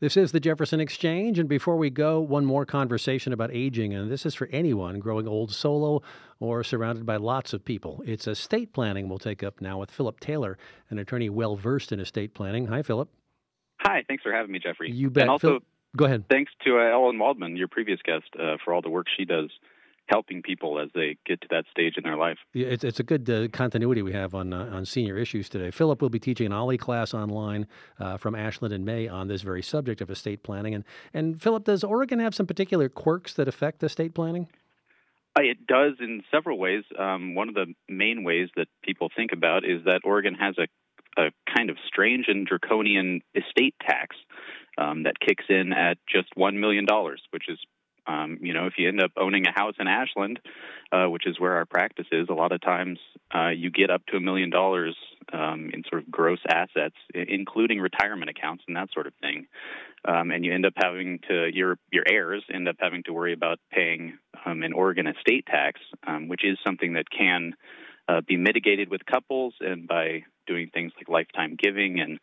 This is the Jefferson Exchange, and before we go, one more conversation about aging, and this is for anyone growing old solo or surrounded by lots of people. It's estate planning we'll take up now with Phillip Taylor, an attorney well versed in estate planning. Hi, Phillip. Hi, thanks for having me, Jeffrey. You bet. And also, Phil- go ahead. thanks to uh, Ellen Waldman, your previous guest, uh, for all the work she does helping people as they get to that stage in their life. Yeah, it's, it's a good uh, continuity we have on uh, on senior issues today. Phillip will be teaching an OLLI class online uh, from Ashland in May on this very subject of estate planning. And and Phillip, does Oregon have some particular quirks that affect estate planning? Uh, It does in several ways. Um, one of the main ways that people think about is that Oregon has a, a kind of strange and draconian estate tax um, that kicks in at just $1 million, which is um, you know, if you end up owning a house in Ashland, uh, which is where our practice is, a lot of times uh, you get up to a million dollars um, in sort of gross assets, including retirement accounts and that sort of thing. Um, and you end up having to your your heirs end up having to worry about paying um, an Oregon estate tax, um, which is something that can uh, be mitigated with couples and by doing things like lifetime giving and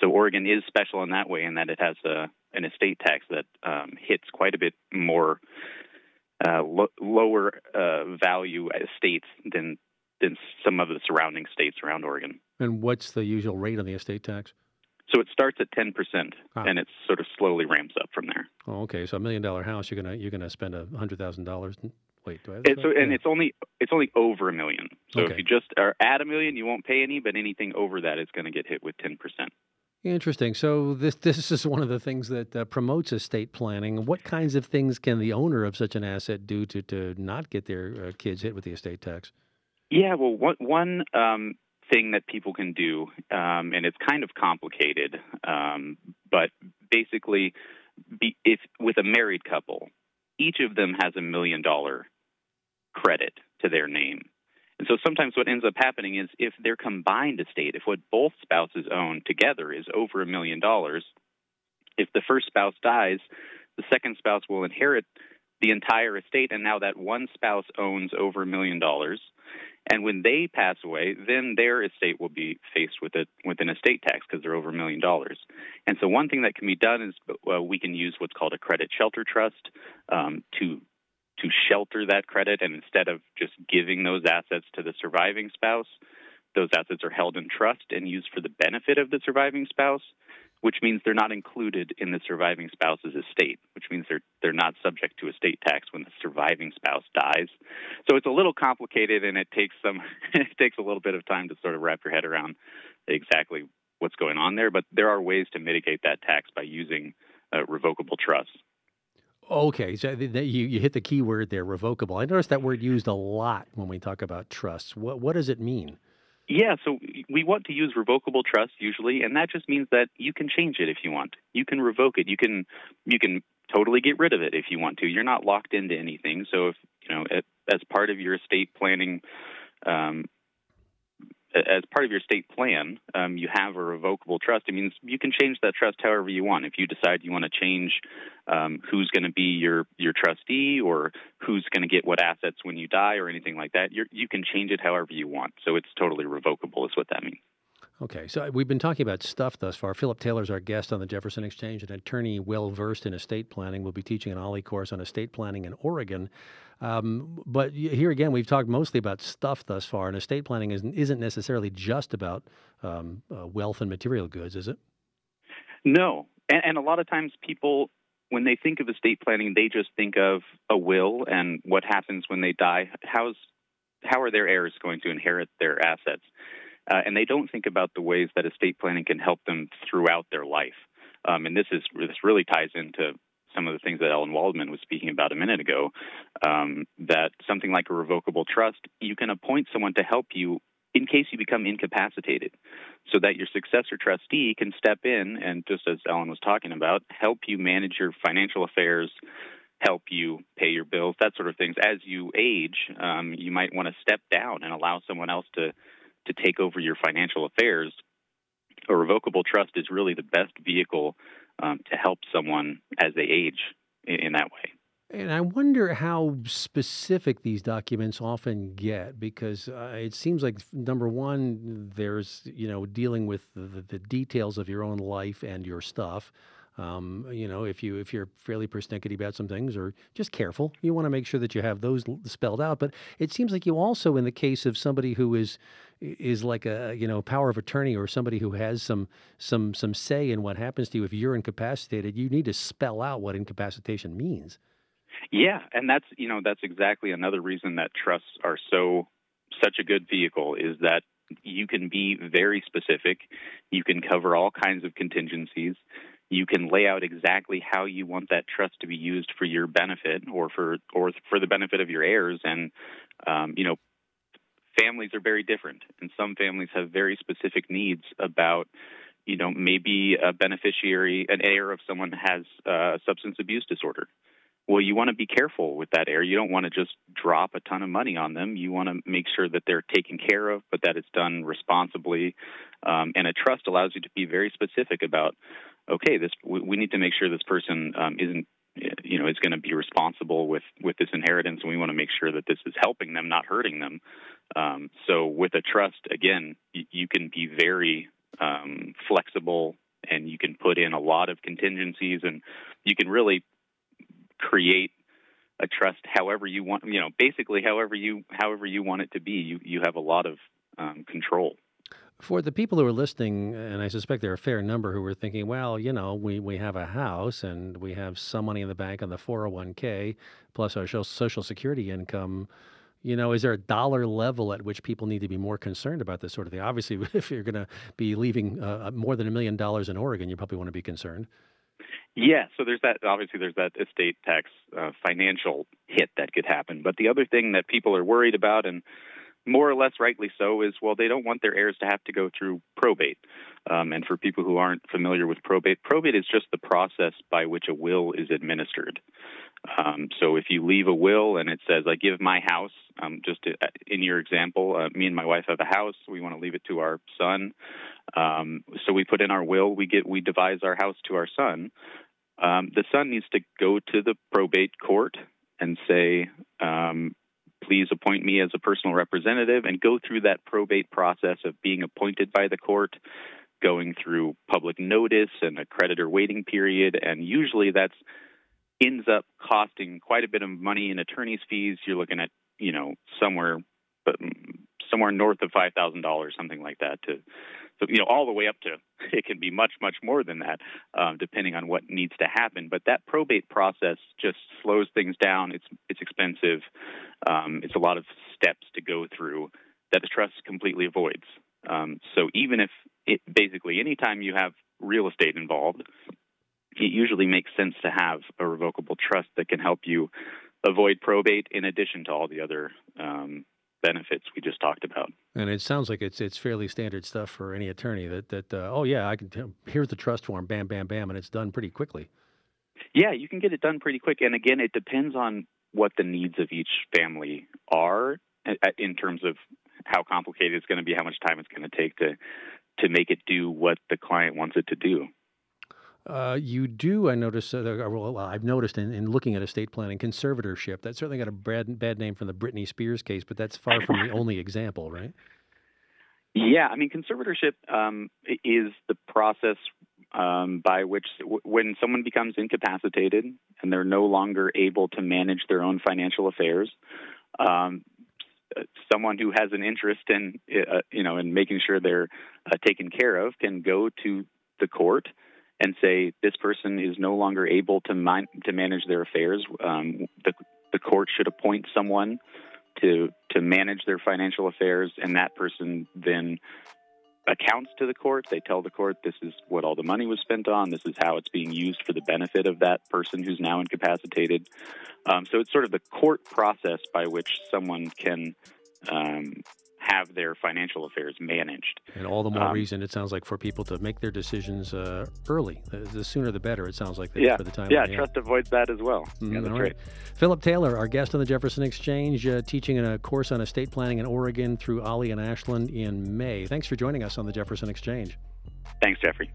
so Oregon is special in that way, in that it has a, an estate tax that um, hits quite a bit more uh, lo- lower uh, value estates than than some of the surrounding states around Oregon. And what's the usual rate on the estate tax? So it starts at ten percent, Ah. and it sort of slowly ramps up from there. Oh, okay. So a million dollar house, you're gonna you're gonna spend a hundred thousand dollars. Wait, do I? Have It's, that? and Yeah. it's only it's only over a million. So Okay. if you just are at a million, you won't pay any, but anything over that is going to get hit with ten percent. Interesting. So this this is one of the things that uh, promotes estate planning. What kinds of things can the owner of such an asset do to to not get their uh, kids hit with the estate tax? Yeah, well, one one um, thing that people can do, um, and it's kind of complicated, um, but basically, be, if with a married couple, each of them has a million dollar credit to their name. And so sometimes what ends up happening is if their combined estate, if what both spouses own together is over a million dollars, if the first spouse dies, the second spouse will inherit the entire estate, and now that one spouse owns over a million dollars. And when they pass away, then their estate will be faced with a with an estate tax because they're over a million dollars. And so one thing that can be done is uh, we can use what's called a credit shelter trust um, to to shelter that credit, and instead of just giving those assets to the surviving spouse, those assets are held in trust and used for the benefit of the surviving spouse, which means they're not included in the surviving spouse's estate, which means they're they're not subject to estate tax when the surviving spouse dies. So it's a little complicated, and it takes some it takes a little bit of time to sort of wrap your head around exactly what's going on there. But there are ways to mitigate that tax by using uh, revocable trusts. Okay, so you you hit the key word there, revocable. I noticed that word used a lot when we talk about trusts. What what does it mean? Yeah, so we want to use revocable trust usually, and that just means that you can change it if you want. You can revoke it. You can you can totally get rid of it if you want to. You're not locked into anything. So if you know, as part of your estate planning, um, as part of your state plan, um, you have a revocable trust. It means you can change that trust however you want. If you decide you want to change um, who's going to be your your trustee or who's going to get what assets when you die or anything like that, you can change it however you want. So it's totally revocable, is what that means. Okay, so we've been talking about stuff thus far. Phillip Taylor's our guest on the Jefferson Exchange, an attorney well versed in estate planning. We'll be teaching an OLLI course on estate planning in Oregon. Um, but here again, we've talked mostly about stuff thus far, and estate planning isn't, isn't necessarily just about um, uh, wealth and material goods, is it? No, and, and a lot of times people, when they think of estate planning, they just think of a will and what happens when they die. How's how are their heirs going to inherit their assets? Uh, and they don't think about the ways that estate planning can help them throughout their life. Um, and this is this really ties into some of the things that Ellen Waldman was speaking about a minute ago. Um, that something like a revocable trust, you can appoint someone to help you in case you become incapacitated, so that your successor trustee can step in and, just as Ellen was talking about, help you manage your financial affairs, help you pay your bills, that sort of things. As you age, um, you might want to step down and allow someone else to to take over your financial affairs. A revocable trust is really the best vehicle um, to help someone as they age in, in that way. And I wonder how specific these documents often get because uh, it seems like number one, there's you know dealing with the, the details of your own life and your stuff. Um, you know, if you if you're fairly persnickety about some things, or just careful, you want to make sure that you have those spelled out. But it seems like you also, in the case of somebody who is is like a you know power of attorney or somebody who has some some some say in what happens to you if you're incapacitated, you need to spell out what incapacitation means. Yeah, and that's you know that's exactly another reason that trusts are so such a good vehicle is that you can be very specific. You can cover all kinds of contingencies. You can lay out exactly how you want that trust to be used for your benefit or for or for the benefit of your heirs. And um, you know, families are very different, and some families have very specific needs about you know maybe a beneficiary, an heir of someone has a substance abuse disorder well, you want to be careful with that heir. You don't want to just drop a ton of money on them. You want to make sure that they're taken care of, but that it's done responsibly. Um, and a trust allows you to be very specific about, okay, this we, need to make sure this person um, isn't, you know, is going to be responsible with with this inheritance, and we want to make sure that this is helping them, not hurting them. Um, so with a trust, again, you can be very um, flexible, and you can put in a lot of contingencies, and you can really create a trust however you want you know basically however you however you want it to be you you have a lot of um, control for the people who are listening, and I suspect there are a fair number who are thinking, well, you know, we, we have a house and we have some money in the bank on the 401k plus our social security income. You know, is there a dollar level at which people need to be more concerned about this sort of thing? Obviously, if you're going to be leaving uh, more than a million dollars in Oregon, you probably want to be concerned. Yeah, so there's that. Obviously, there's that estate tax uh, financial hit that could happen. But the other thing that people are worried about, and more or less rightly so, is well, they don't want their heirs to have to go through probate. Um, and for people who aren't familiar with probate, probate is just the process by which a will is administered. Um, so if you leave a will and it says, I give my house, um, just to, in your example, uh, me and my wife have a house, we want to leave it to our son. Um, so we put in our will, we get we devise our house to our son um, the son needs to go to the probate court and say, um, please appoint me as a personal representative and go through that probate process of being appointed by the court, going through public notice and a creditor waiting period. And usually that's ends up costing quite a bit of money in attorney's fees. You're looking at, you know, somewhere, but somewhere north of five thousand dollars, something like that, to so you know all the way up to it can be much much more than that, um, depending on what needs to happen. But that probate process just slows things down. It's it's expensive. Um, it's a lot of steps to go through that the trust completely avoids. Um, so even if it basically anytime you have real estate involved, it usually makes sense to have a revocable trust that can help you avoid probate in addition to all the other um, benefits we just talked about. And it sounds like it's it's fairly standard stuff for any attorney that that uh, oh yeah I can tell, here's the trust form bam bam bam and it's done pretty quickly. Yeah, you can get it done pretty quick, and again, it depends on what the needs of each family are in terms of how complicated it's going to be, how much time it's going to take to to make it do what the client wants it to do. Uh, you do, I notice, uh, well, I've noticed in, in, looking at estate planning, conservatorship. That certainly got a bad, bad name from the Britney Spears case, but that's far from the only example, right? Yeah, I mean, conservatorship um, is the process um, by which, w- when someone becomes incapacitated and they're no longer able to manage their own financial affairs, um, someone who has an interest in, uh, you know, in making sure they're uh, taken care of can go to the court and say this person is no longer able to min- to manage their affairs. Um, the the court should appoint someone to to manage their financial affairs, and that person then accounts to the court. They tell the court this is what all the money was spent on. This is how it's being used for the benefit of that person who's now incapacitated. Um, so it's sort of the court process by which someone can um, have their financial affairs managed. And all the more um, reason it sounds like for people to make their decisions uh, early. The, the, sooner the better. It sounds like yeah, for the time. Yeah, trust avoids that as well. Mm, yeah, that's right. right. Phillip Taylor, our guest on the Jefferson Exchange, uh, teaching a course on estate planning in Oregon through OLLI and Ashland in May. Thanks for joining us on the Jefferson Exchange. Thanks, Jeffrey.